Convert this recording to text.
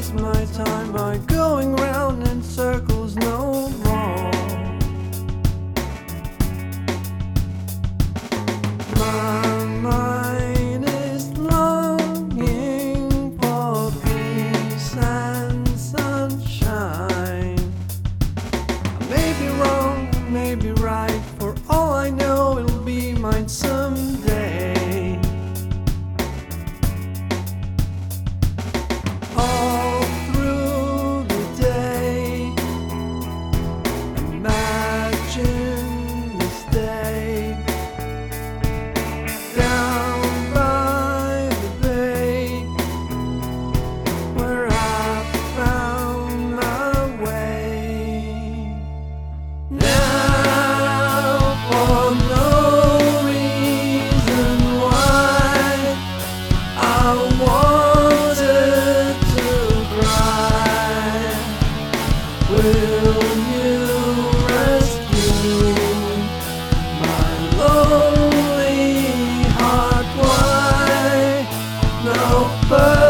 waste my time by going round in circles. wanted to cry. Will you rescue my lonely heart? Why no?